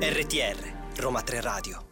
RTR Roma 3 Radio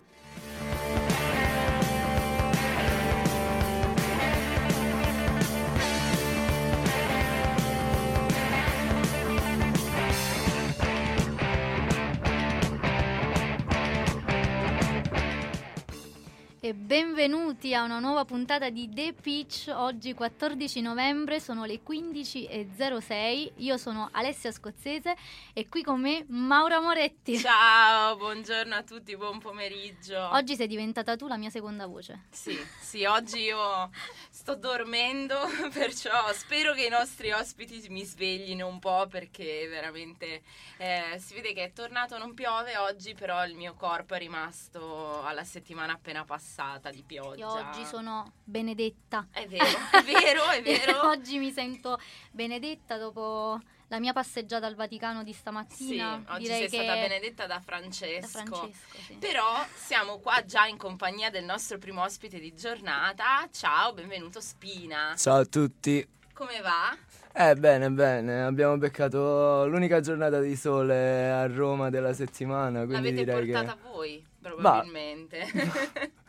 e benvenuti a una nuova puntata di The Pitch. Oggi 14 novembre, sono le 15.06. Io sono Alessia Scozzese e qui con me Maura Moretti. Ciao, buongiorno a tutti, buon pomeriggio. Oggi sei diventata tu la mia seconda voce. Sì, sì, oggi io sto dormendo, perciò spero che i nostri ospiti mi sveglino un po' perché veramente eh, si vede che è tornato, non piove oggi, però il mio corpo è rimasto alla settimana appena passata passata di pioggia. Io oggi sono benedetta. È vero, è vero, è vero. oggi mi sento benedetta dopo la mia passeggiata al Vaticano di stamattina. Sì, oggi Direi sei che... stata benedetta da Francesco. Da Francesco sì. Però siamo qua già in compagnia del nostro primo ospite di giornata. Ciao, benvenuto Spina. Ciao a tutti. Come va? Eh, bene, bene. Abbiamo beccato l'unica giornata di sole a Roma della settimana. Quindi L'avete direi portata che... voi, probabilmente.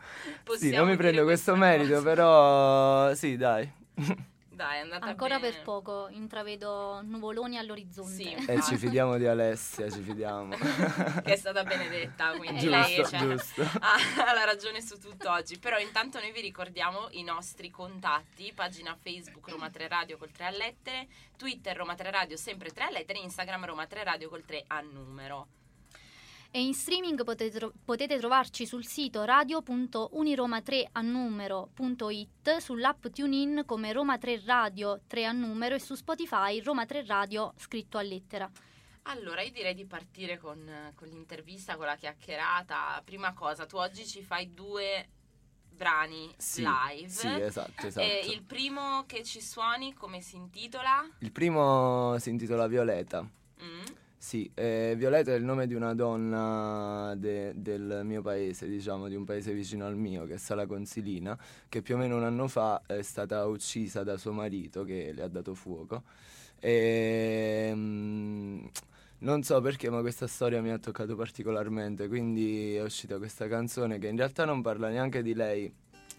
sì, non mi prendo questo merito, cosa. però sì, dai. Dai, è andata Ancora bene. per poco intravedo nuvoloni all'orizzonte. Sì, e ci fidiamo di Alessia, ci fidiamo. che è stata benedetta, quindi giusto, lei cioè, giusto. ha la ragione su tutto oggi. Però intanto noi vi ricordiamo i nostri contatti, pagina Facebook Roma 3 Radio col 3 a lettere, Twitter Roma 3 Radio sempre 3 a lettere, Instagram Roma 3 Radio col 3 a numero. E in streaming potete, tro- potete trovarci sul sito radio.uniroma3 a numero.it, sull'app TuneIn come Roma 3 Radio 3 a numero e su Spotify Roma 3 Radio scritto a lettera. Allora, io direi di partire con, con l'intervista, con la chiacchierata. Prima cosa, tu oggi ci fai due brani sì, live. Sì, esatto, esatto. E il primo che ci suoni, come si intitola? Il primo si intitola Violeta. Mm. Sì, eh, Violeta è il nome di una donna de, del mio paese, diciamo, di un paese vicino al mio, che è Sala Consilina, che più o meno un anno fa è stata uccisa da suo marito che le ha dato fuoco. E, mm, non so perché, ma questa storia mi ha toccato particolarmente, quindi è uscita questa canzone che in realtà non parla neanche di lei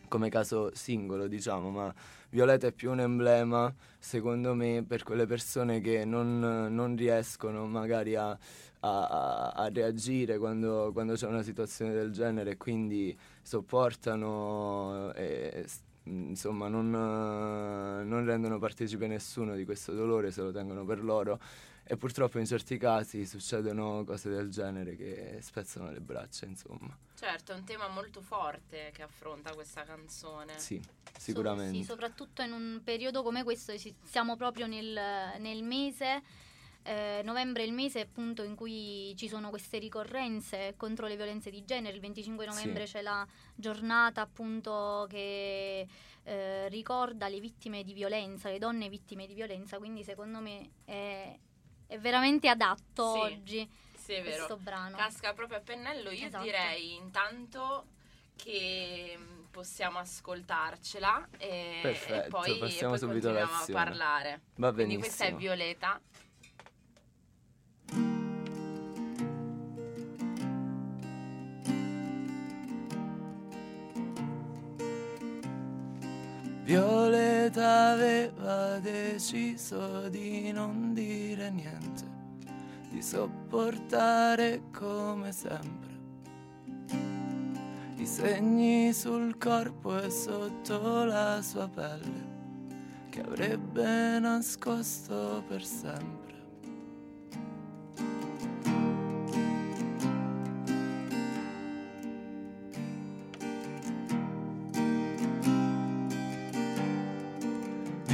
come caso singolo, diciamo, ma Violeta è più un emblema, secondo me, per quelle persone che non, non riescono magari a, a, a reagire quando, quando, c'è una situazione del genere e quindi sopportano e insomma non, non rendono partecipe nessuno di questo dolore, se lo tengono per loro e purtroppo in certi casi succedono cose del genere che spezzano le braccia, insomma. Certo, è un tema molto forte che affronta questa canzone. Sì, sicuramente. So, sì, soprattutto in un periodo come questo, siamo proprio nel, nel mese. Eh, novembre è il mese appunto in cui ci sono queste ricorrenze contro le violenze di genere. Il 25 novembre sì. c'è la giornata appunto che eh, ricorda le vittime di violenza, le donne vittime di violenza. Quindi secondo me è, è veramente adatto sì, oggi sì, è vero. questo brano. Casca proprio a pennello. Io Esatto. direi intanto che mm, possiamo ascoltarcela e, Perfetto, e poi, passiamo e poi subito continuiamo a parlare. Va Quindi questa è benissimo. Violeta. Violeta aveva deciso di non dire niente, di sopportare come sempre i segni sul corpo e sotto la sua pelle che avrebbe nascosto per sempre.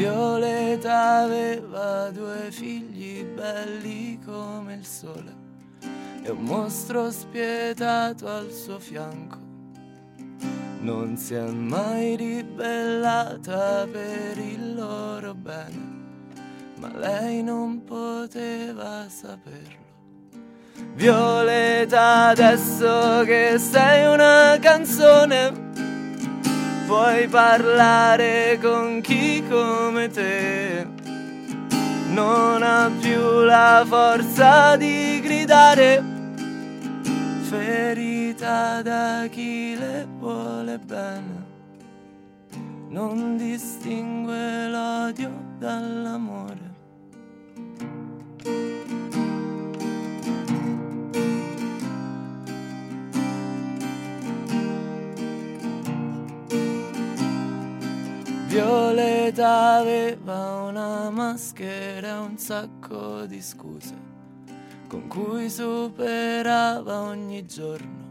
Violeta aveva due figli belli come il sole e un mostro spietato al suo fianco. Non si è mai ribellata per il loro bene, ma lei non poteva saperlo. Violeta, adesso che sei una canzone, puoi parlare con chi come te? Non ha più la forza di gridare, ferita da chi le vuole bene, non distingue l'odio dall'amore. Violeta aveva una maschera e un sacco di scuse con cui superava ogni giorno.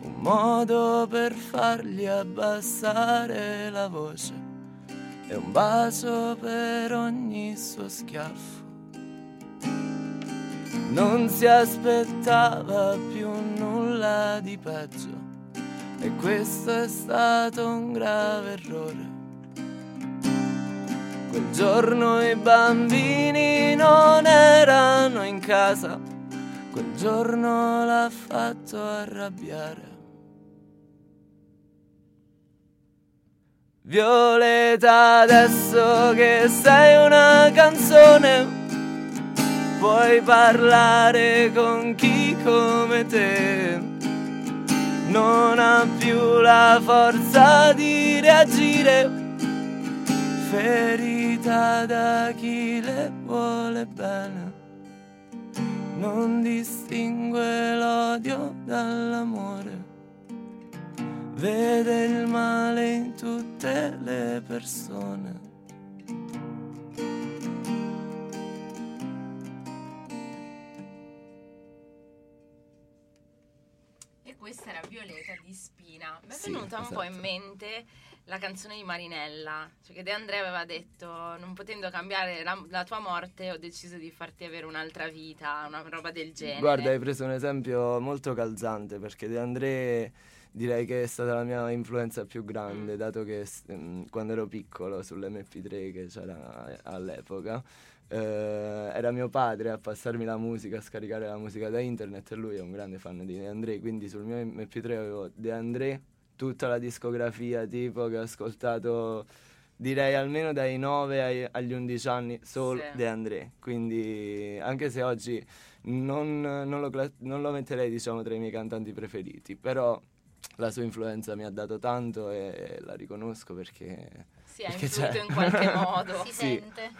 Un modo per fargli abbassare la voce e un bacio per ogni suo schiaffo. Non si aspettava più nulla di peggio e questo è stato un grave errore. Quel giorno i bambini non erano in casa, quel giorno l'ha fatto arrabbiare. Violeta, adesso che sei una canzone, puoi parlare con chi come te non ha più la forza di reagire, ferita da chi le vuole bene, non distingue l'odio dall'amore, vede il male in tutte le persone. Questa era Violeta di Spina. Mi è Sì, venuta un po' in esatto. mente la canzone di Marinella, cioè che De André aveva detto non potendo cambiare la, la tua morte ho deciso di farti avere un'altra vita, una roba del genere. Guarda, hai preso un esempio molto calzante perché De André direi che è stata la mia influenza più grande, Mm. dato che s- mm, quando ero piccolo sull'MP3 che c'era all'epoca, eh, era mio padre a passarmi la musica, a scaricare la musica da internet e lui è un grande fan di De André, quindi sul mio MP3 avevo De André, tutta la discografia tipo che ho ascoltato direi almeno dai 9 ai- agli 11 anni solo Sì. De André, quindi anche se oggi non, non lo, non lo metterei diciamo tra i miei cantanti preferiti, però la sua influenza mi ha dato tanto e la riconosco perché... Sì, ha influito c'è. in qualche modo. Si Sì. sente.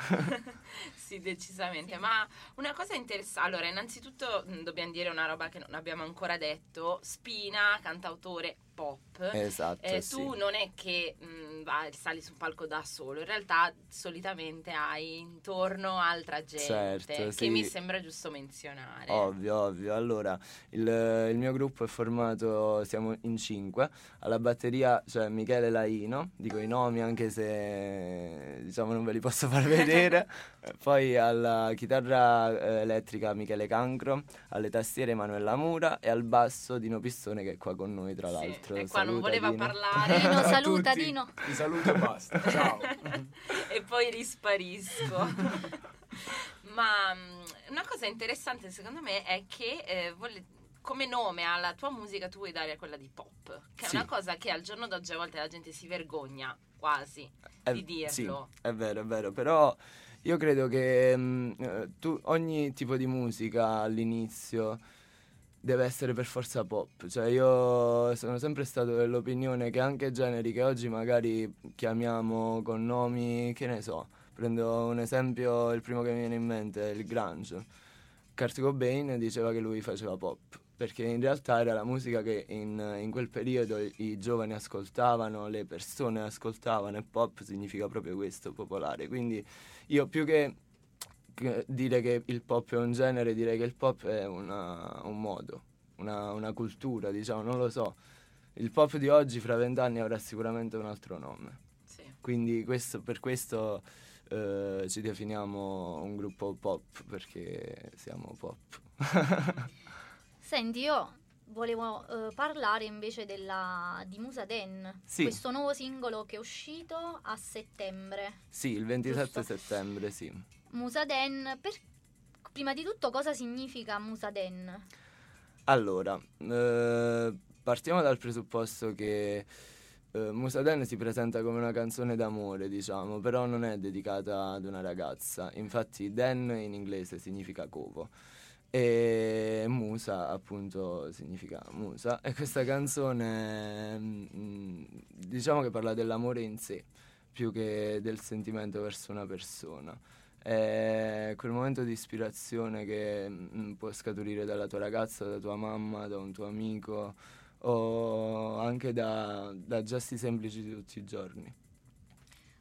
sì, decisamente. Sì. Ma una cosa interessante, allora, innanzitutto mh, dobbiamo dire una roba che non abbiamo ancora detto. Spina, cantautore pop. Esatto, Eh, sì. tu non è che mh, vai- sali su un palco da solo, in realtà solitamente hai intorno altra gente Certo, che sì. mi sembra giusto menzionare. Ovvio, ovvio. Allora, il, il mio gruppo è formato, siamo in cinque. Alla batteria c'è Michele Laino, dico i nomi anche se diciamo non ve li posso far vedere. Poi alla chitarra eh, elettrica Michele Cancro, alle tastiere Emanuela Mura e al basso Dino Pistone che è qua con noi tra Sì, l'altro. e qua non Saluta, voleva Dino. parlare. Dino, saluta, tutti. Dino. Ti saluto e basta. Ciao. e poi risparisco. Ma mh, una cosa interessante secondo me è che eh, vuole- come nome alla tua musica tu vuoi dare quella di pop, che Sì. è una cosa che al giorno d'oggi a volte la gente si vergogna quasi È- di dirlo. Sì, è vero, è vero, però io credo che mm, eh, tu, ogni tipo di musica all'inizio deve essere per forza pop, cioè io sono sempre stato dell'opinione che anche generi che oggi magari chiamiamo con nomi, che ne so, prendo un esempio, il primo che mi viene in mente è il grunge. Kurt Cobain diceva che lui faceva pop, perché in realtà era la musica che in, in quel periodo i giovani ascoltavano, le persone ascoltavano e pop significa proprio questo, popolare. Quindi io più che, dire che il pop è un genere, direi che il pop è una- un modo, una, una cultura, diciamo, non lo so. Il pop di oggi fra vent'anni avrà sicuramente un altro nome. Sì. Quindi questo- per questo eh, ci definiamo un gruppo pop, perché siamo pop. Senti, io volevo eh, parlare invece della, di Musa Den, Sì. questo nuovo singolo che è uscito a settembre. Sì, il 27 Giusto. settembre, sì. Musa Den, per- prima di tutto cosa significa Musa Den? Allora, eh, partiamo dal presupposto che eh, Musaden si presenta come una canzone d'amore, diciamo, però non è dedicata ad una ragazza. Infatti Den in inglese significa covo e Musa appunto significa musa e questa canzone mh, mm, diciamo che parla dell'amore in sé più che del sentimento verso una persona è quel momento di ispirazione che mm, può scaturire dalla tua ragazza, da tua mamma, da un tuo amico o anche da, da gesti semplici di tutti i giorni.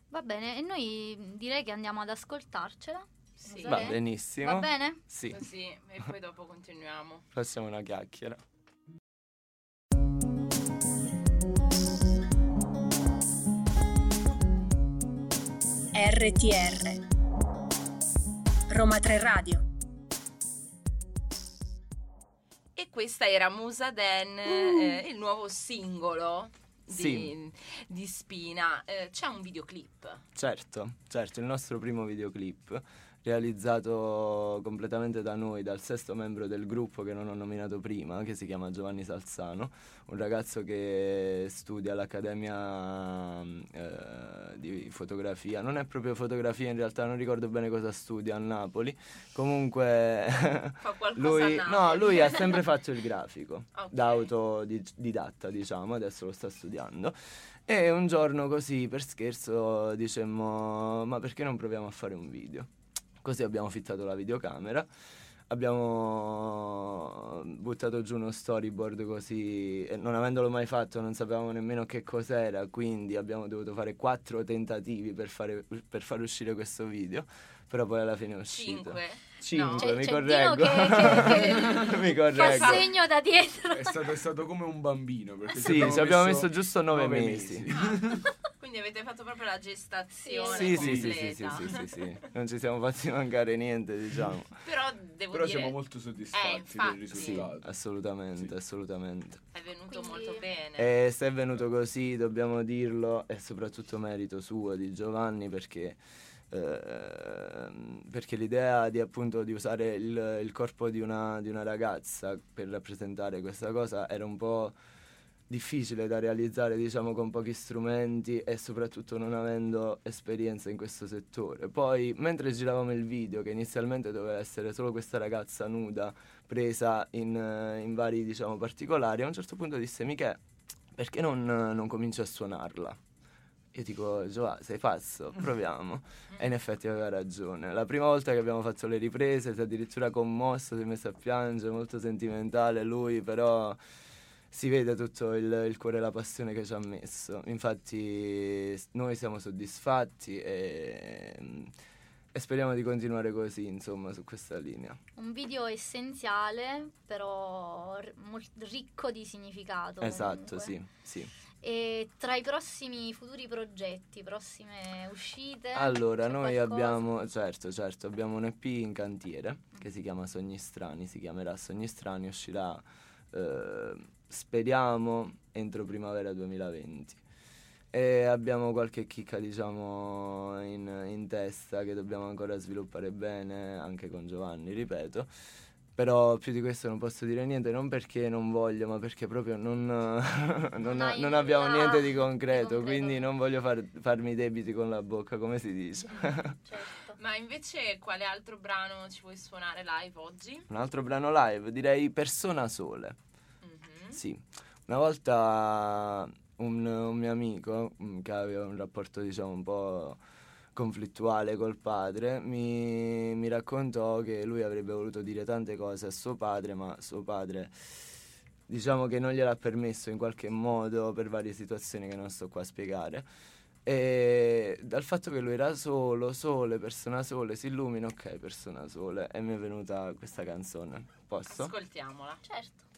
Va bene, e noi direi che andiamo ad ascoltarcela. Sì. Va benissimo. Va bene? Sì. Così, e poi dopo continuiamo. Facciamo una chiacchiera. RTR Roma 3 Radio E questa era Musa Den, Uh. eh, il nuovo singolo di, Sì. di Spina. Eh, c'è un videoclip. Certo, certo, il nostro primo videoclip realizzato completamente da noi, dal sesto membro del gruppo che non ho nominato prima, che si chiama Giovanni Salzano, un ragazzo che studia all'Accademia eh, di fotografia, non è proprio fotografia in realtà, non ricordo bene cosa studia a Napoli, comunque Fa qualcosa lui, a no, Napoli. lui ha sempre fatto il grafico, Ok. da autodidatta diciamo, adesso lo sta studiando. E un giorno così per scherzo dicemmo ma perché non proviamo a fare un video? Così abbiamo fittato la videocamera, abbiamo buttato giù uno storyboard così, e non avendolo mai fatto non sapevamo nemmeno che cos'era, quindi abbiamo dovuto fare quattro tentativi per, fare, per far uscire questo video, però poi alla fine è uscito. Cinque. Cinque, No. C'è- mi correggo. Dino che- che- mi Fa correggo. segno da dietro. È stato, è stato come un bambino. Sì, ci abbiamo messo giusto nove mesi. Quindi avete fatto proprio la gestazione Sì, sì, sì, completa. sì, sì, sì, sì, sì. Non ci siamo fatti mancare niente, diciamo. Però devo Però dire siamo molto Eh, soddisfatti infatti. del Sì, risultato. assolutamente, Sì. assolutamente. è venuto Quindi- molto bene. E se è venuto così, dobbiamo dirlo, è soprattutto merito suo, di Giovanni, perché, ehm, perché l'idea di appunto di usare il, il corpo di una, di una ragazza per rappresentare questa cosa era un po' difficile da realizzare, diciamo, con pochi strumenti e soprattutto non avendo esperienza in questo settore. Poi, mentre giravamo il video, che inizialmente doveva essere solo questa ragazza nuda, presa in, eh, in vari, diciamo, particolari, a un certo punto disse, Michè, perché non, non cominci a suonarla? Io dico, Giovanni, sei pazzo? Proviamo. E in effetti aveva ragione. La prima volta che abbiamo fatto le riprese si è addirittura commosso, si è messo a piangere, molto sentimentale lui, però si vede tutto il, il cuore e la passione che ci ha messo. Infatti noi siamo soddisfatti e, e speriamo di continuare così, insomma, su questa linea. Un video essenziale, però ricco di significato. Esatto, sì, sì. E tra i prossimi futuri progetti, prossime uscite? Allora, noi qualcosa? abbiamo, certo, certo, abbiamo un EP in cantiere che si chiama Sogni Strani, si chiamerà Sogni Strani, uscirà, eh, speriamo, entro primavera 2020. E abbiamo qualche chicca, diciamo, in, in testa che dobbiamo ancora sviluppare bene, anche con Giovanni, ripeto. Però più di questo non posso dire niente, non perché non voglio, ma perché proprio non, non, non abbiamo niente di concreto, concreto. quindi non voglio far- farmi i debiti con la bocca, come si dice. Certo. Ma invece quale altro brano ci vuoi suonare live oggi? Un altro brano live, direi Persona Sole. Sì, una volta un, un mio amico mm, che aveva un rapporto diciamo un po' conflittuale col padre mi, mi raccontò che lui avrebbe voluto dire tante cose a suo padre, ma suo padre diciamo che non gliel'ha permesso in qualche modo per varie situazioni che non sto qua a spiegare. E dal fatto che lui era solo, sole, persona sole, si illumina, ok, persona sole, e mi è venuta questa canzone. Posso? Ascoltiamola. Certo.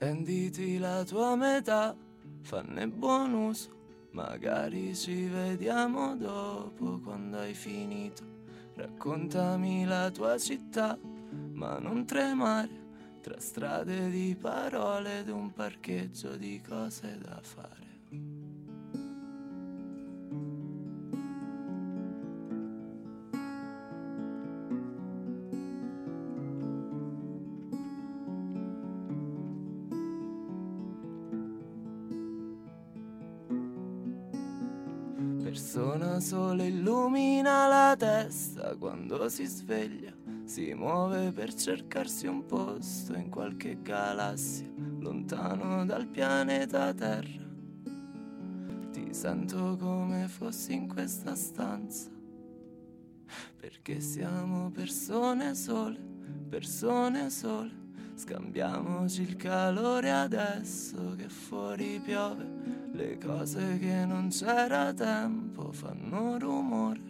Prenditi la tua metà, fanne buon uso. Magari ci vediamo dopo quando hai finito. Raccontami la tua città, ma non tremare. tra strade di parole ed un parcheggio di cose da fare. Persona sola illumina la testa quando si sveglia, si muove per cercarsi un posto in qualche galassia, lontano dal pianeta Terra. Ti sento come fossi in questa stanza, perché siamo persone sole, persone sole. Scambiamoci il calore adesso che fuori piove. Le cose che non c'era tempo fanno rumore.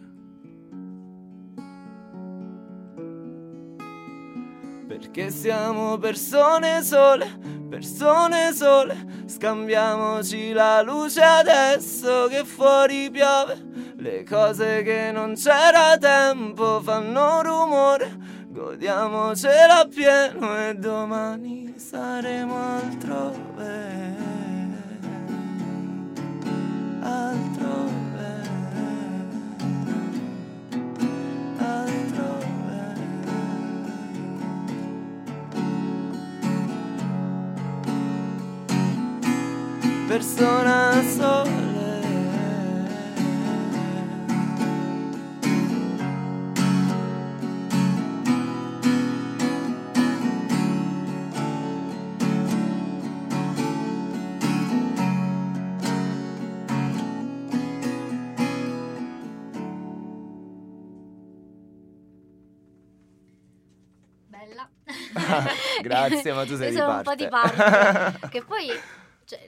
Perché siamo persone sole, persone sole. Scambiamoci la luce adesso che fuori piove. Le cose che non c'era tempo fanno rumore. Godiamocela pieno e domani saremo altrove. Persona sole. Bella. Grazie, ma tu sei Io di sono un po' parte. di parte. che poi cioè,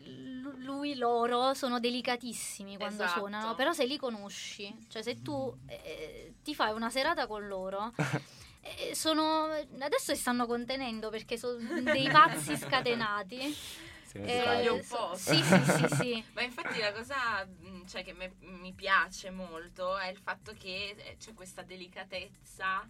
lui, loro sono delicatissimi quando Esatto. suonano, però se li conosci, cioè se tu eh, ti fai una serata con loro, eh, sono adesso si stanno contenendo perché sono dei pazzi scatenati. Eh. Gli opposti. sì, sì, sì, sì. Ma infatti la cosa mh, cioè, che me- mi piace molto è il fatto che eh, c'è questa delicatezza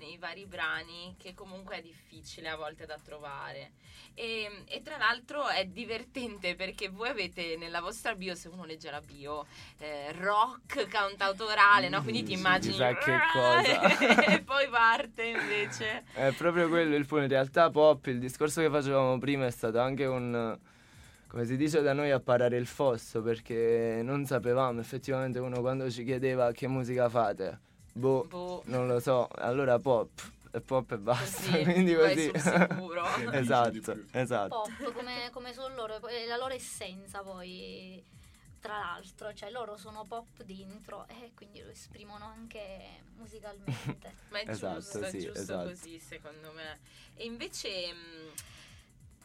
nei vari brani che comunque è difficile a volte da trovare. E, e tra l'altro è divertente perché voi avete nella vostra bio, se uno legge la bio, eh, rock cantautorale, no? Quindi ti Mm, immagini... chissà che cosa. e poi parte invece... È proprio quello il punto. In realtà, pop, il discorso che facevamo prima è stato anche un. Come si dice da noi, apparare il fosso perché non sapevamo effettivamente uno quando ci chiedeva che musica fate. Boh, Boh, non lo so. Allora pop. E pop e basta. così, Quindi così. sul sicuro. esatto, esatto. Pop come, come sono loro, la loro essenza poi tra l'altro, cioè loro sono pop dentro e quindi lo esprimono anche musicalmente. Ma è Esatto, giusto, è sì, giusto esatto. così secondo me. E invece mh,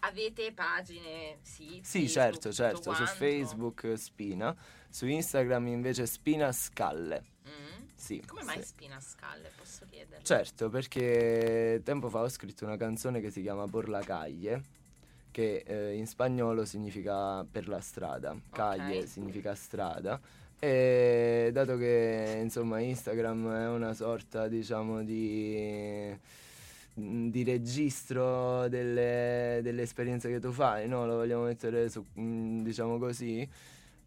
avete pagine, sì? Sì, Facebook, certo, certo. Su quanto? Facebook Spina, su Instagram invece Spina Scalle. Sì. Come mai sì. spina a scalle, posso chiedere? Certo, perché tempo fa ho scritto una canzone che si chiama Por la calle, che eh, in spagnolo significa per la strada, calle significa strada. E dato che insomma Instagram è una sorta diciamo di, di registro delle, delle esperienze che tu fai, no? Lo vogliamo mettere su, mm, diciamo così.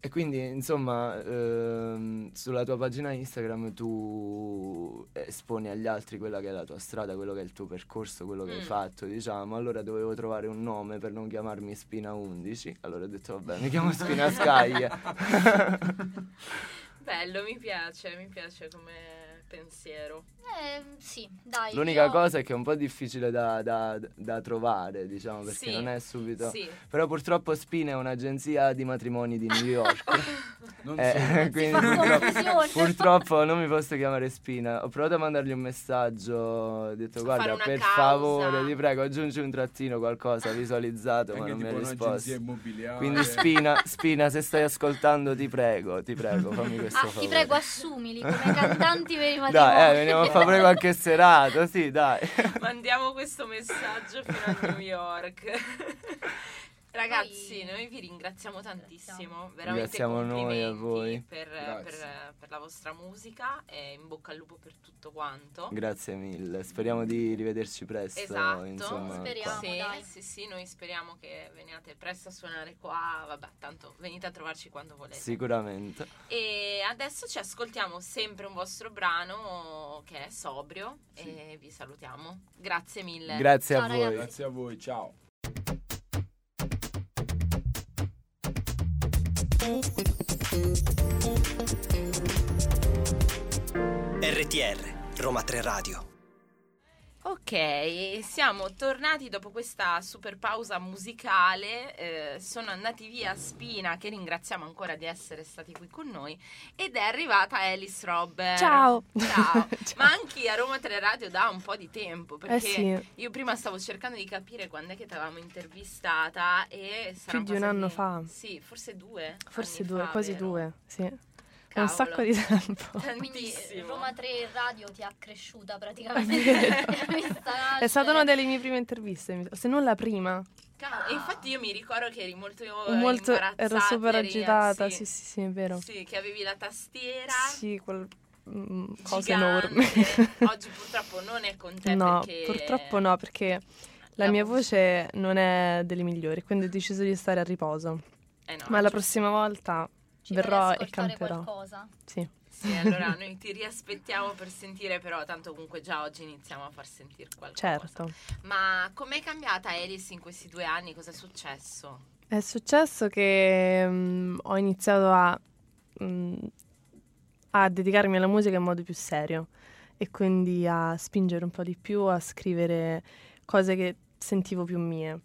E quindi, insomma, ehm, sulla tua pagina Instagram tu esponi agli altri quella che è la tua strada, quello che è il tuo percorso, quello che hai Mm. fatto, diciamo. Allora dovevo trovare un nome per non chiamarmi Spina 11. Allora ho detto, vabbè, mi chiamo Spina Scaglie. Bello, mi piace, mi piace come pensiero. Eh, sì, dai. L'unica io- cosa è che è un po' difficile da, da- da trovare, diciamo, perché Sì, non è subito... Sì. Però purtroppo Spina è un'agenzia di matrimoni di New York. Non Eh, quindi purtroppo, purtroppo non mi posso chiamare Spina. Ho provato a mandargli un messaggio, ho detto guarda per causa." favore ti prego aggiungi un trattino qualcosa visualizzato ma non mi ha risposto. immobiliare. Quindi Spina, Spina se stai ascoltando ti prego, ti prego fammi questo Ah, favore. ti prego, assumili come cantanti Dai, eh, veniamo a fare pure qualche serata, sì dai. Mandiamo questo messaggio fino a New York. Ragazzi, Noi- noi vi ringraziamo tantissimo, Ringraziamo. veramente Ringraziamo noi a complimenti voi. Per, per- per la vostra musica e in bocca al lupo per tutto quanto. Grazie mille, speriamo di rivederci presto. Esatto. Insomma, Speriamo. Sì, dai. sì, sì, noi speriamo che veniate presto a suonare qua, vabbè, tanto venite a trovarci quando volete. Sicuramente. E adesso ci ascoltiamo sempre un vostro brano che è sobrio e vi salutiamo. Grazie mille. Grazie Ciao, a voi. ragazzi. Grazie a voi, ciao. RTR, Roma 3 Radio. Ok, siamo tornati dopo questa super pausa musicale. eh, sono andati via Spina, che ringraziamo ancora di essere stati qui con noi, ed è arrivata Alice Robber. Ciao. Ciao. Ciao. Ma anche a Roma 3 Radio da un po' di tempo, perché Eh sì, io prima stavo cercando di capire quando è che ti avevamo intervistata e Più di un anno fa. Sì, forse due. forse due, fa, quasi vero? due, sì. È Cavolo. un sacco di tempo. Quindi. Roma 3 Radio ti ha cresciuta praticamente. Vista È stata una delle mie prime interviste, se non la prima. Cavolo, E infatti io mi ricordo che eri molto Molto, ero super eri- agitata, sì, sì, sì, è vero. Sì, che avevi la tastiera. Sì, quel mm, cosa enorme. Oggi purtroppo non è con te No, perché... purtroppo no, perché la La mia voce- voce non è delle migliori, quindi ho deciso di stare a riposo. Eh no, Ma la prossima volta Ci verrò e ascoltare canterò. qualcosa. Sì. Sì, allora noi ti riaspettiamo per sentire, però tanto comunque già oggi iniziamo a far sentire qualcosa. Certo. Ma com'è cambiata Alice in questi due anni? Cosa è successo? È successo che mm, ho iniziato a, mm, a dedicarmi alla musica in modo più serio e quindi a spingere un po' di più, a scrivere cose che sentivo più mie.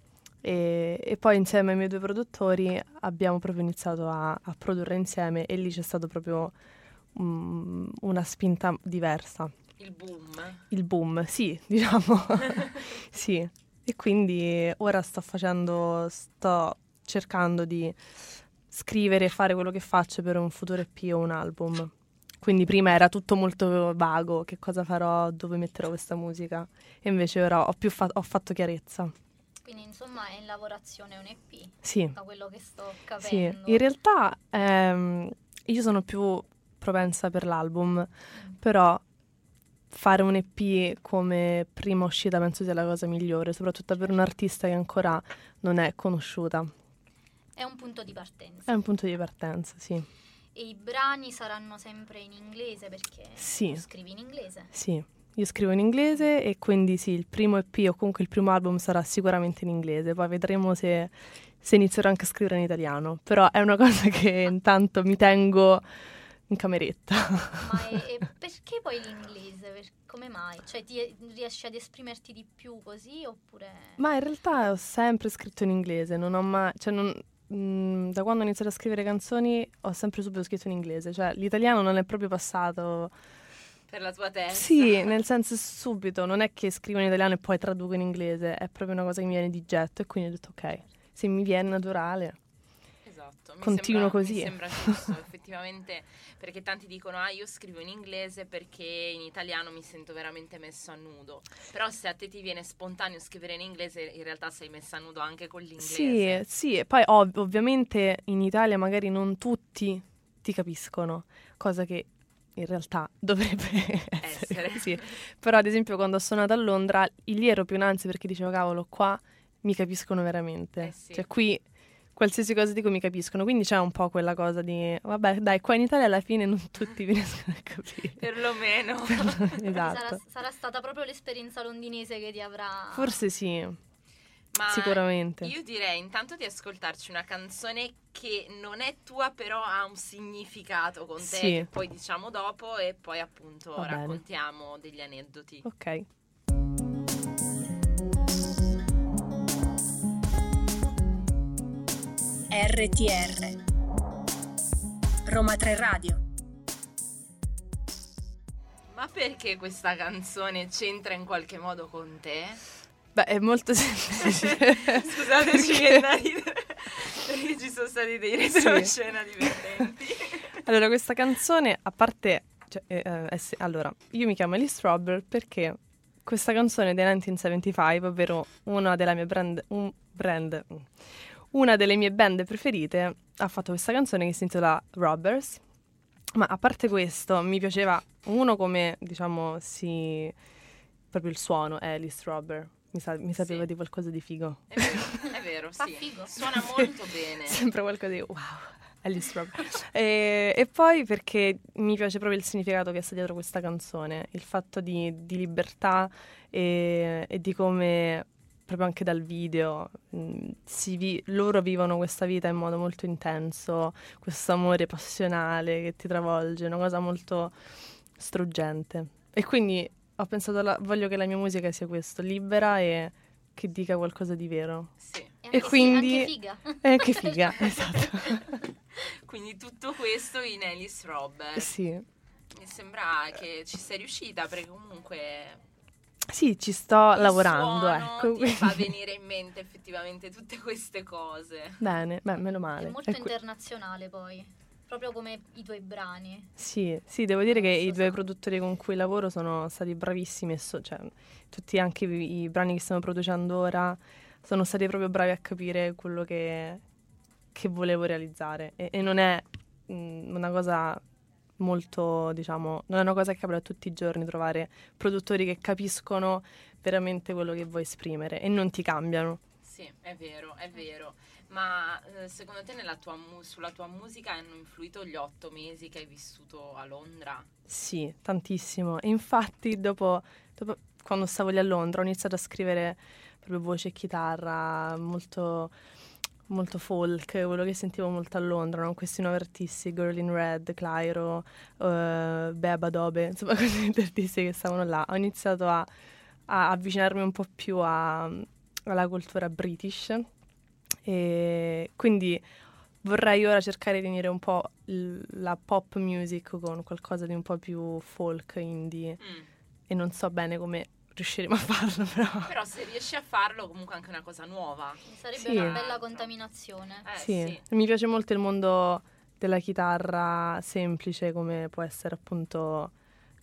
E, e poi insieme ai miei due produttori abbiamo proprio iniziato a, a produrre insieme e lì c'è stato proprio mm, una spinta diversa. Il boom? Il boom, sì, diciamo. sì. E quindi ora sto facendo, sto cercando di scrivere e fare quello che faccio per un futuro EP o un album. Quindi prima era tutto molto vago, che cosa farò, dove metterò questa musica. E invece ora ho, più fa- ho fatto chiarezza. Quindi insomma è in lavorazione un EP, Sì, da quello che sto sì. capendo. In realtà ehm, io sono più propensa per l'album, però fare un EP come prima uscita penso sia la cosa migliore, soprattutto per un artista che ancora non è conosciuta. È un punto di partenza. È un punto di partenza, sì. E i brani saranno sempre in inglese perché Sì. scrivi in inglese. Sì, io scrivo in inglese e quindi sì, il primo EP o comunque il primo album sarà sicuramente in inglese, poi vedremo se, se inizierò anche a scrivere in italiano, però è una cosa che intanto mi tengo in cameretta. Ma e perché poi l'inglese? Per- come mai? Cioè ti riesci ad esprimerti di più così oppure... Ma in realtà ho sempre scritto in inglese, non ho mai... Cioè non, mm, da quando ho iniziato a scrivere canzoni ho sempre subito scritto in inglese, cioè l'italiano non è proprio passato... Per la tua testa? Sì, nel senso subito, non è che scrivo in italiano e poi traduco in inglese, è proprio una cosa che mi viene di getto e quindi ho detto ok, se mi viene naturale. Esatto, mi Continuo sembra, così. Mi sembra giusto, effettivamente, perché tanti dicono, ah, io scrivo in inglese perché in italiano mi sento veramente messo a nudo. Però se a te ti viene spontaneo scrivere in inglese, in realtà sei messa a nudo anche con l'inglese. Sì, sì, e poi ov- ovviamente in Italia magari non tutti ti capiscono, cosa che in realtà dovrebbe essere Essere. così. Però ad esempio quando sono andata a Londra, lì ero più in ansia perché dicevo cavolo, qua mi capiscono veramente. Eh sì. Cioè qui qualsiasi cosa dico mi capiscono, quindi c'è un po' quella cosa di vabbè, dai, qua in Italia alla fine non tutti mi riescono a capire. Perlomeno. esatto. Sarà, sarà stata proprio l'esperienza londinese che ti avrà... Forse sì, Ma sicuramente. Io direi intanto di ascoltarci una canzone che non è tua, però ha un significato con te, Sì. che poi diciamo dopo e poi appunto Va bene. raccontiamo degli aneddoti. Ok. RTR Roma 3 Radio Ma perché questa canzone c'entra in qualche modo con te? Beh, è molto semplice. Scusateci Perché- che da ridere, perché ci sono stati dei retroscena divertenti. Allora, questa canzone, a parte... cioè, eh, eh, è se- allora, io mi chiamo Alice Robber perché questa canzone è del 1975, ovvero una della mie brand... Un brand... una delle mie band preferite ha fatto questa canzone che si intitola Robbers. Ma a parte questo, mi piaceva uno come, diciamo, si... proprio il suono, Alice Robber. Mi, sa- mi sapeva Sì. di qualcosa di figo. È vero, è vero, Fa sì. figo. Suona molto bene. Sempre qualcosa di wow, Alice Robber. e, e poi perché mi piace proprio il significato che sta dietro questa canzone, il fatto di, di libertà e, e di come proprio anche dal video mh, si vi- loro vivono questa vita in modo molto intenso, questo amore passionale che ti travolge, una cosa molto struggente. E quindi ho pensato, alla- voglio che la mia musica sia questo, libera e che dica qualcosa di vero. Sì. E, anche, quindi- anche figa. E anche figa, esatto. Quindi tutto questo in Alice Robber. Sì. Mi sembra che ci sei riuscita perché comunque Sì, ci sto il lavorando, suono ecco. ti fa venire in mente effettivamente tutte queste cose. Bene, beh, meno male. È molto E que- internazionale poi, proprio come i tuoi brani. Sì, sì, devo dire che Non so i due se- produttori con cui lavoro sono stati bravissimi so- cioè, tutti anche i, i brani che stiamo producendo ora sono stati proprio bravi a capire quello che, che volevo realizzare e, e non è mh, una cosa molto, diciamo, non è una cosa che capita tutti i giorni trovare produttori che capiscono veramente quello che vuoi esprimere e non ti cambiano. Sì, è vero, è vero. Ma eh, secondo te tua mu- sulla tua musica hanno influito gli otto mesi che hai vissuto a Londra? Sì, tantissimo. Infatti dopo, dopo- quando stavo lì a Londra ho iniziato a scrivere proprio voce e chitarra, molto, molto folk, quello che sentivo molto a Londra, no? questi nuovi artisti, Girl in Red, Clairo, eh, Beba Dobe, insomma questi artisti che stavano là. Ho iniziato a, a avvicinarmi un po' più a- alla cultura british e quindi vorrei ora cercare di unire un po' la pop music con qualcosa di un po' più folk, indie Mm. e non so bene come riusciremo a farlo però. Però se riesci a farlo comunque è anche una cosa nuova. Sarebbe Sì. una bella contaminazione. Eh, sì. sì. mi piace molto il mondo della chitarra semplice come può essere appunto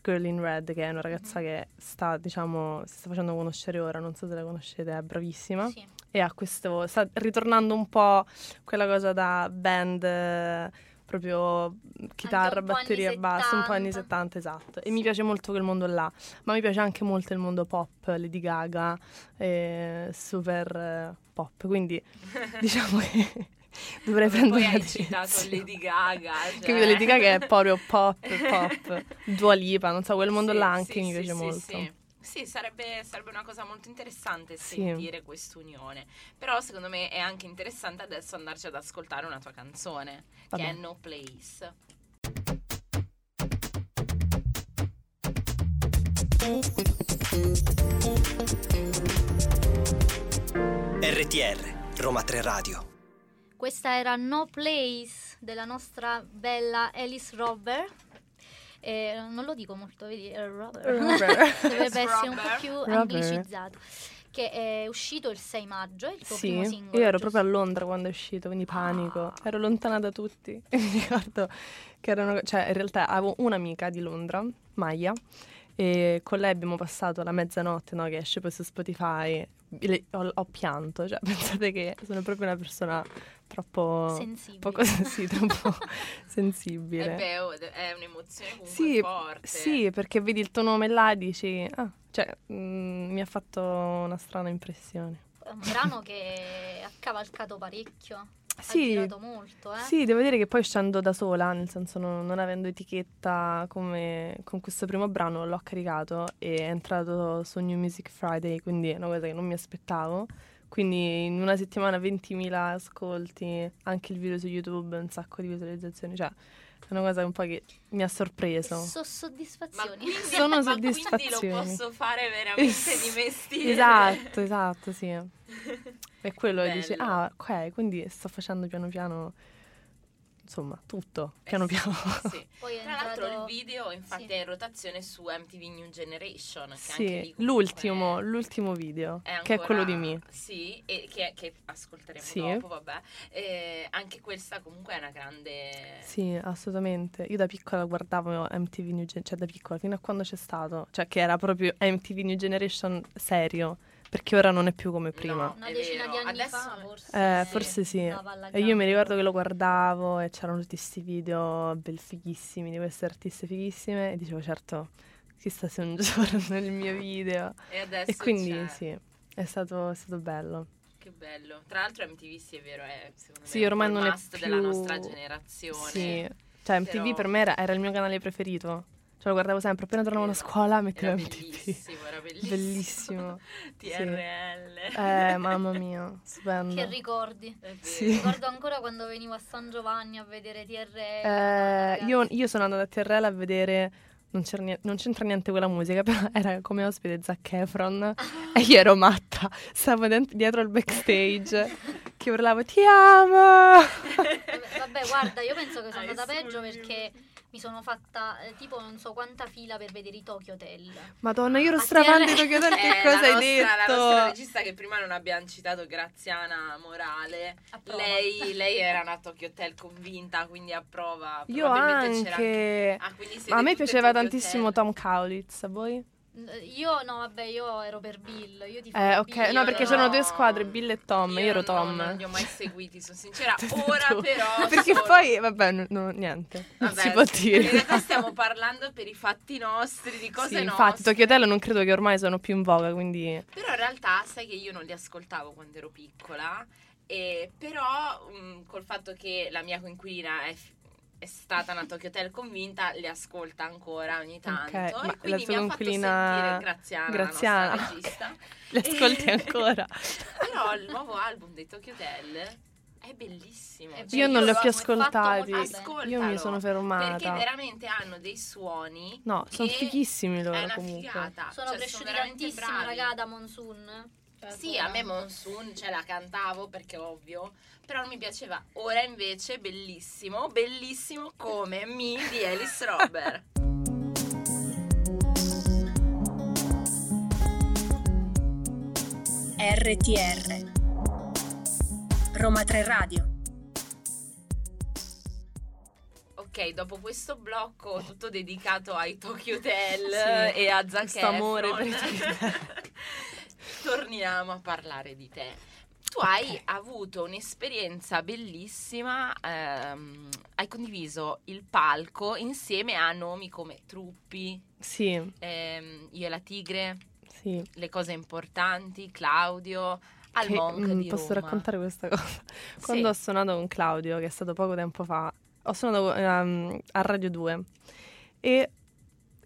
Girl in Red che è una ragazza che sta diciamo si sta facendo conoscere ora, non so se la conoscete, è bravissima. Sì. e ha questo sta ritornando un po' quella cosa da band eh, proprio chitarra, batteria e basso, un po' anni 70 70. esatto. E mi piace molto quel mondo là, ma mi piace anche molto il mondo pop, Lady Gaga, eh, super eh, pop, quindi diciamo che dovrei Poi prendere una hai citato direzione. Lady Gaga. Cioè... Capito? Lady Gaga è proprio pop, pop, Dua Lipa, non so, quel mondo Sì, là anche sì, mi sì, piace sì, molto. Sì, Sì, sarebbe, sarebbe una cosa molto interessante Sì. sentire quest'unione. Però secondo me è anche interessante adesso andarci ad ascoltare una tua canzone, Vabbè. che è No Place. RTR, Roma 3 Radio. Questa era No Place della nostra bella Alice Robber. Eh, non lo dico molto, vedi? eh, Robber. Robber. Dovrebbe essere un po' più Robber. anglicizzato. Che è uscito il 6 maggio, è il tuo Sì, primo io singolo. ero giusto? proprio a Londra quando è uscito, quindi panico. Ah. Ero lontana da tutti. Mi ricordo che erano, cioè in realtà avevo un'amica di Londra, Maya, e con lei abbiamo passato la mezzanotte no, che esce poi su Spotify. Le- ho, ho pianto, cioè pensate che sono proprio una persona troppo... Sensibile. Poco sì, troppo sensibile. beh, oh, è un'emozione comunque Sì, forte. Sì, perché vedi il tuo nome là e dici... Ah, cioè, mm, mi ha fatto una strana impressione. È un brano che ha cavalcato parecchio. Sì, molto, eh. Sì, devo dire che poi uscendo da sola, nel senso non, non avendo etichetta come con questo primo brano, l'ho caricato e è entrato su New Music Friday, quindi è una cosa che non mi aspettavo. Quindi in una settimana 20.000 ascolti, anche il video su YouTube, un sacco di visualizzazioni, cioè è una cosa un po' che mi ha sorpreso. So soddisfazioni. quindi, Sono ma soddisfazioni. quindi lo posso fare veramente di mestiere. Esatto, esatto, sì. E quello Bello. dici, ah, ok, quindi sto facendo piano piano, insomma, tutto, Eh piano sì, piano. sì. Poi è Tra l'altro il video infatti sì. è in rotazione su MTV New Generation. Che anche Sì, lì comunque l'ultimo, l'ultimo video, è che è quello di ancora- me. Sì, e che, che ascolteremo Sì. dopo, vabbè. Eh, anche questa comunque è una grande... Sì, assolutamente. Io da piccola guardavo MTV New Generation, cioè da piccola, fino a quando c'è stato, cioè che era proprio MTV New Generation serio, perché ora non è più come prima. No, Una decina di anni Adesso fa, forse. Eh, sì. forse sì. E io mi ricordo che lo guardavo e c'erano tutti questi video bel fighissimi di queste artiste fighissime e dicevo certo chissà se un giorno il mio video. E adesso E quindi c'è. sì, è stato, è stato bello. Che bello. Tra l'altro MTV sì è vero, è secondo Sì, me un ormai il non è must della più- nostra generazione. Sì, cioè MTV Però- per me era, era il mio canale preferito. Cioè lo guardavo sempre, appena tornavo a scuola mettevo Era MTV. bellissimo, era bellissimo. Bellissimo. TRL. Eh, mamma mia, stupendo. Che ricordi? Sì. Ricordo ancora quando venivo a San Giovanni a vedere TR. Eh, io, io sono andata a TRL a vedere. Non, c'era nie- non c'entra niente con la musica, però era come ospite Zac Efron e io ero matta. Stavo dietro al backstage che urlavo Ti amo! Vabbè, guarda, io penso che sono andata peggio perché mi sono fatta eh, tipo non so quanta fila per vedere i Tokyo Hotel. Madonna, io ero stravante TRL. Tokyo Hotel, che Eh, cosa hai nostra- La nostra detto? regista che prima non abbiamo citato, Graziana Morale, lei, lei era una Tokyo Hotel convinta, quindi approva. Io c'era anche. Ah, a me piaceva tantissimo Hotel. Tom Cowlitz, a voi? Eh, Io no, vabbè, io ero per Bill. Io ti Eh, ok, Io no, perché no. c'erano due squadre, Bill e Tom, io, ero non- Tom. Non li ho mai seguiti, sono sincera. Ora però... Perché sono- poi, vabbè, no, no, niente, non Vabbè, si può In realtà dire. stiamo parlando per i fatti nostri, di cose Sì, nostre. infatti, Tokyo Hotel non credo che ormai sono più in voga, quindi... Però in realtà sai che io non li ascoltavo quando ero piccola, e però mh, col fatto che la mia coinquilina è, f- è stata una Tokyo Hotel convinta, li ascolta ancora ogni tanto. Ok, e ma quindi mi ha fatto sentire Graziana, Graziana, la nostra regista. Li ascolti ancora? Però il nuovo album dei Tokyo Hotel è bellissimo. È Cioè, Io non li ho più ascoltati. Io mi sono fermata. Perché veramente hanno dei suoni. No, sono fighissimi È loro una comunque. figata. Sono Cioè, cresciuti tantissimo, bravi. raga, da Monsoon. Cioè, Sì, a me Monsoon, cioè la cantavo perché ovvio, però non mi piaceva. Ora invece bellissimo, bellissimo come Me di Alice Robert. RTR Roma 3 Radio Ok, dopo questo blocco tutto dedicato ai Tokyo Hotel Sì, e a Zac amore Efron, Hotel. torniamo a parlare di te. Tu hai avuto un'esperienza bellissima, ehm, hai condiviso il palco insieme a nomi come Truppi, Sì, ehm, Io e la Tigre, sì. Le cose importanti, Claudio, al Che, Monk mm, posso Roma. raccontare questa cosa? Quando ho suonato con Claudio, che è stato poco tempo fa, ho suonato ehm, a Radio 2 e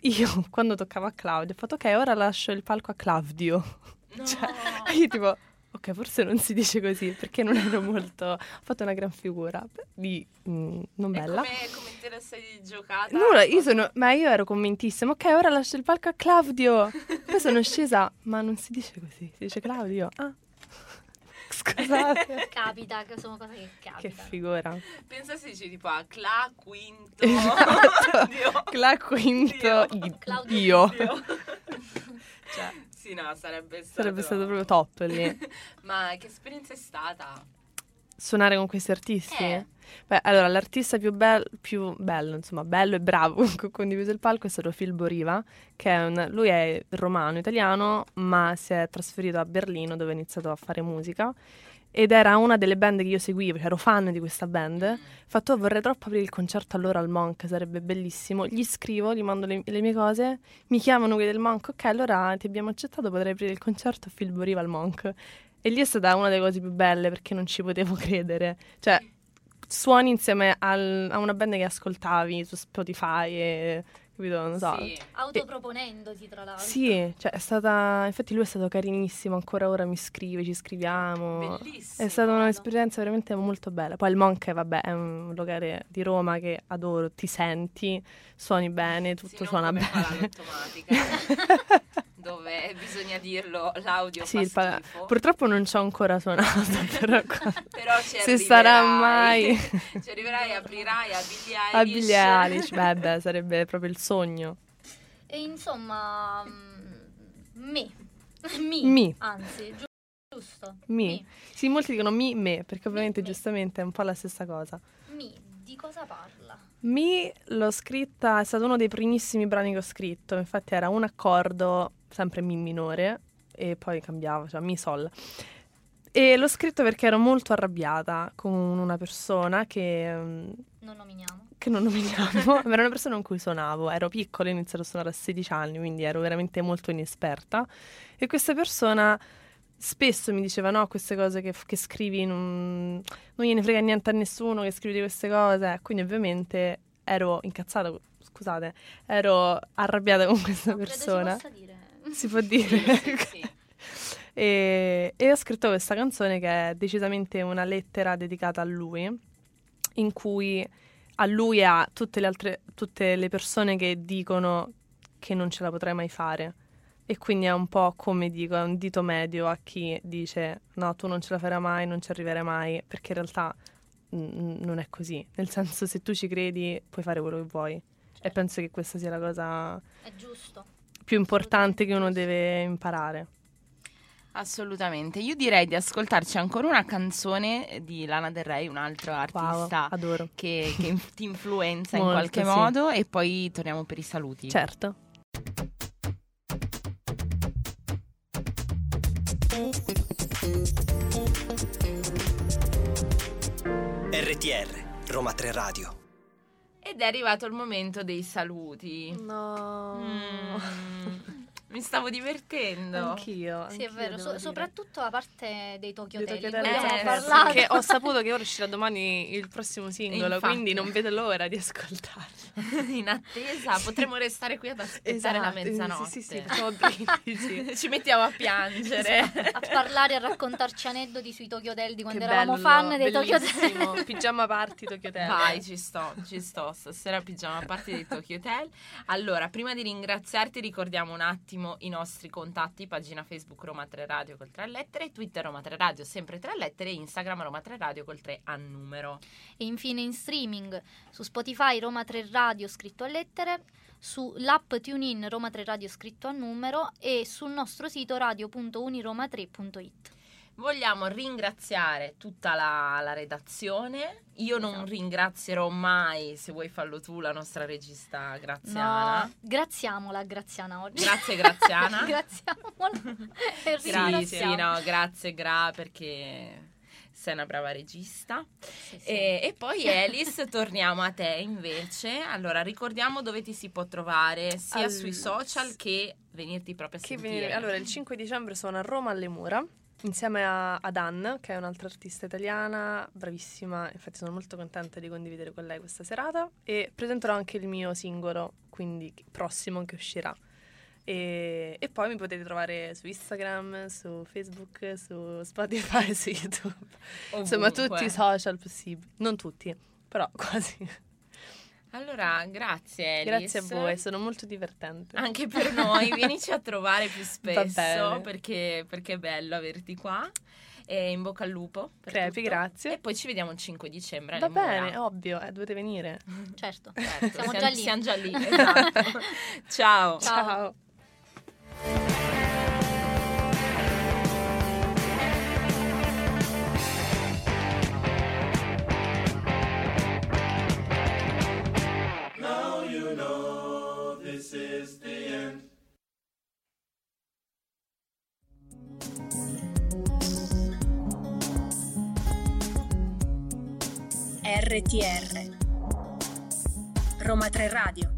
io quando toccavo a Claudio ho fatto ok, ora lascio il palco a Claudio. No. Cioè, io tipo, ok, forse non si dice così perché non ero molto... Ho fatto una gran figura, di, mm, non E bella. come, come te la sei giocata? Nulla, io sono, ma io ero convintissima, ok, ora lascio il palco a Claudio. Poi sono scesa, ma non si dice così, si dice Claudio. Ah, scusate. Capita, che sono cose che capitano. che figura. Pensa se dici tipo a Cla quinto. Esatto. Dio. Cla quinto, Dio. i- Claudio io. Dio. Cioè, Sì, no, sarebbe stato... sarebbe stato proprio top lì. Ma che esperienza è stata? Suonare con questi artisti? Eh. Beh, allora, l'artista più, bel- più bello, insomma, bello e bravo che ho condiviso il palco è stato Phil Boriva, che è un, lui è romano, italiano, ma si è trasferito a Berlino dove ha iniziato a fare musica. Ed era una delle band che io seguivo, cioè ero fan di questa band. Fatto, "Oh, vorrei troppo aprire il concerto allora al Monk, sarebbe bellissimo. Gli scrivo, gli mando le, le mie cose, mi chiamano quelli del Monk, ok, allora ti abbiamo accettato, potrei aprire il concerto a Phil Boriva al Monk. E lì è stata una delle cose più belle perché non ci potevo credere. Cioè, suoni insieme al- a una band che ascoltavi su Spotify e capito, non so. Sì. Autoproponendoti, tra l'altro. Sì, cioè è stata. Infatti lui è stato carinissimo, ancora ora mi scrive, ci scriviamo. Bellissimo. È stata un'esperienza veramente molto bella. Poi il Monk, vabbè, è un locale di Roma che adoro, ti senti, suoni bene, tutto Sì, suona bene. dove bisogna dirlo, l'audio Sì, pa- purtroppo non ci ho ancora suonato, però Però ci se sarà mai ci arriverai, aprirai a Billie a Eilish. Billie Eilish, beh, beh, sarebbe proprio il sogno. E insomma, mm, me. Mi. Mi. Anzi, giu- giusto. Mi. Sì, molti dicono mi, me, perché ovviamente me. giustamente è un po' la stessa cosa. Mi. Di cosa parla? Mi l'ho scritta, è stato uno dei primissimi brani che ho scritto, infatti era un accordo, sempre Mi minore, e poi cambiava, cioè mi sol. E l'ho scritto perché ero molto arrabbiata con una persona che, mm, Non nominiamo. che non nominiamo, era una persona con cui suonavo. Ero piccola, ho iniziato a suonare a 16 anni, quindi ero veramente molto inesperta. E questa persona spesso mi diceva: No, queste cose che, che scrivi non, non gliene frega niente a nessuno che scrivi di queste cose. Quindi, ovviamente, ero incazzata. Scusate, ero arrabbiata con questa Non credo si persona. possa dire. Si può dire. Sì, sì. E, e ho scritto questa canzone che è decisamente una lettera dedicata a lui, in cui a lui e a tutte le altre tutte le persone che dicono che non ce la potrai mai fare. E quindi è un po' come dico, è un dito medio a chi dice no, tu non ce la farai mai, non ci arriverai mai, perché in realtà mm, non è così. Nel senso, se tu ci credi, puoi fare quello che vuoi. E penso che questa sia la cosa È giusto. Più importante che uno deve imparare. Assolutamente. Io direi di ascoltarci ancora una canzone di Lana Del Rey, un altro Wow, artista adoro. che, che inf- ti influenza in Molto, qualche sì. modo e poi torniamo per i saluti. Certo. RTR, Roma 3 Radio. Ed è arrivato il momento dei saluti. No. Mm, mi stavo divertendo. Anch'io. Sì, è anch'io vero, so- soprattutto la parte dei Tokyo Hotel, Tokyo di cui Hotel, abbiamo eh, parlato. Che ho saputo che ora uscirà domani il prossimo singolo, Infatti. quindi non vedo l'ora di ascoltarlo. In attesa, potremmo restare qui ad aspettare la Esatto, mezzanotte. Sì, sì, sì. Ci mettiamo a piangere. a parlare e a raccontarci aneddoti sui Tokyo Hotel di quando Che eravamo bello, fan dei Tokyo bellissimo. Hotel. Pigiama party Tokyo Hotel. Vai, ci sto, ci sto. Stasera pigiama a parte dei Tokyo Hotel. Allora, prima di ringraziarti, ricordiamo un attimo i nostri contatti: pagina Facebook Roma 3 Radio col 3 a lettere, Twitter Roma 3 Radio sempre 3 a lettere, Instagram Roma 3 Radio col 3 a numero. E infine in streaming su Spotify Roma 3 Radio scritto a lettere, sull'app TuneIn Roma 3 Radio scritto a numero e sul nostro sito radio.uniroma3.it. Vogliamo ringraziare tutta la, la redazione. Io non ringrazierò mai, se vuoi farlo tu, la nostra regista Graziana. No, graziamola Graziana oggi. Grazie Graziana. Graziamola. e Sì, no, grazie Gra perché sei una brava regista. Sì, sì. E, e poi Elis, torniamo a te invece. Allora, ricordiamo dove ti si può trovare sia All- sui social che venirti proprio a Che sentire. venire- Allora, il 5 dicembre sono a Roma alle Mura. Insieme a, ad Anne, che è un'altra artista italiana, bravissima, infatti sono molto contenta di condividere con lei questa serata e presenterò anche il mio singolo, quindi prossimo che uscirà. E, e poi mi potete trovare su Instagram, su Facebook, su Spotify, su YouTube. Insomma, Ovunque. tutti i social possibili. Non tutti, però quasi. Allora, grazie Elis. Grazie a voi, sono molto divertente. Anche per noi, vienici a trovare più spesso bene. perché, perché è bello averti qua. E in bocca al lupo. Crepi, grazie. E poi ci vediamo il 5 dicembre. Va alle Mura. bene, ovvio, eh, dovete venire. Certo, Certo, siamo siamo, già lì. siamo già lì. esatto. Ciao. Ciao. Ciao. RTR Roma 3 Radio